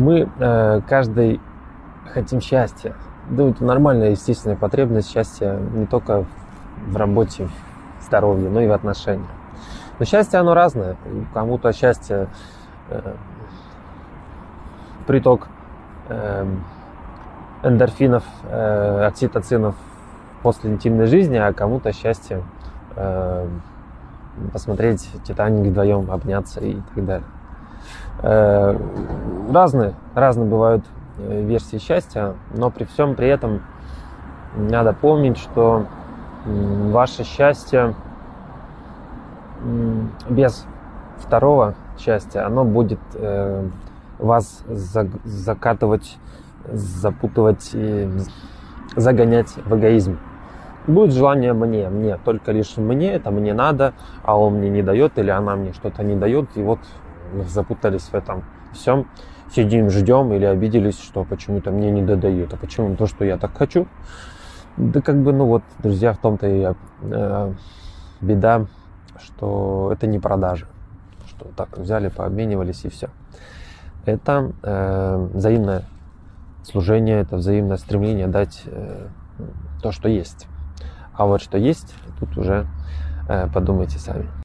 Мы э, каждый хотим счастья. Да, это нормальная, естественная потребность счастья не только в работе, в здоровье, но и в отношениях. Но счастье, оно разное. Кому-то счастье э, приток э, эндорфинов, э, окситоцинов после интимной жизни, а кому-то счастье э, посмотреть Титаник вдвоем, обняться и так далее. Э, разные, разные бывают э, версии счастья, но при всем при этом надо помнить, что ваше счастье без второго счастья, оно будет э, вас закатывать, запутывать и загонять в эгоизм. Будет желание мне, мне, только лишь мне, это мне надо, а он мне не дает или она мне что-то не дает, и вот запутались в этом всем. Сидим, ждем или обиделись, что почему-то мне не додают, а почему то, что я так хочу. Да как бы, ну вот, друзья, в том-то и э, беда, что это не продажи, что так взяли, пообменивались и все. Это э, взаимное служение, это взаимное стремление дать э, то, что есть. А вот что есть, тут уже э, подумайте сами.